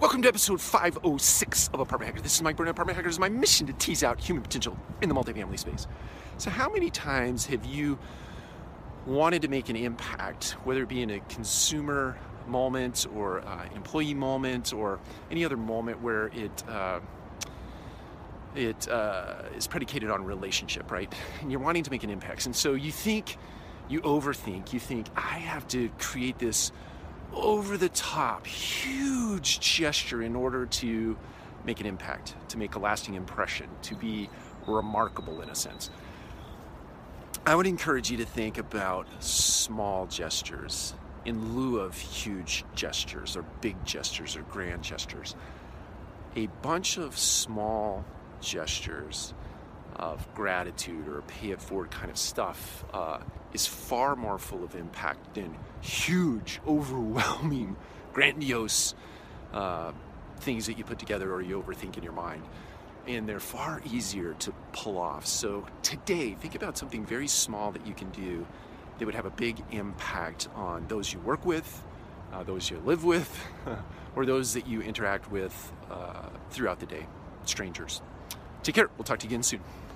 Welcome to episode 506 of Apartment Hacker. This is Mike Burnett, Apartment Hacker. It is my mission to tease out human potential in the multifamily space. So, how many times have you wanted to make an impact, whether it be in a consumer moment or uh, employee moment or any other moment where it uh, it uh, is predicated on relationship, right? And you're wanting to make an impact, and so you think, you overthink, you think I have to create this over the top, huge gesture in order to make an impact, to make a lasting impression, to be remarkable in a sense. I would encourage you to think about small gestures in lieu of huge gestures or big gestures or grand gestures. A bunch of small gestures of gratitude or pay it forward kind of stuff uh, is far more full of impact than huge, overwhelming, grandiose uh, things that you put together or you overthink in your mind. And they're far easier to pull off. So today, think about something very small that you can do that would have a big impact on those you work with, uh, those you live with, or those that you interact with uh, throughout the day, strangers. Take care. We'll talk to you again soon.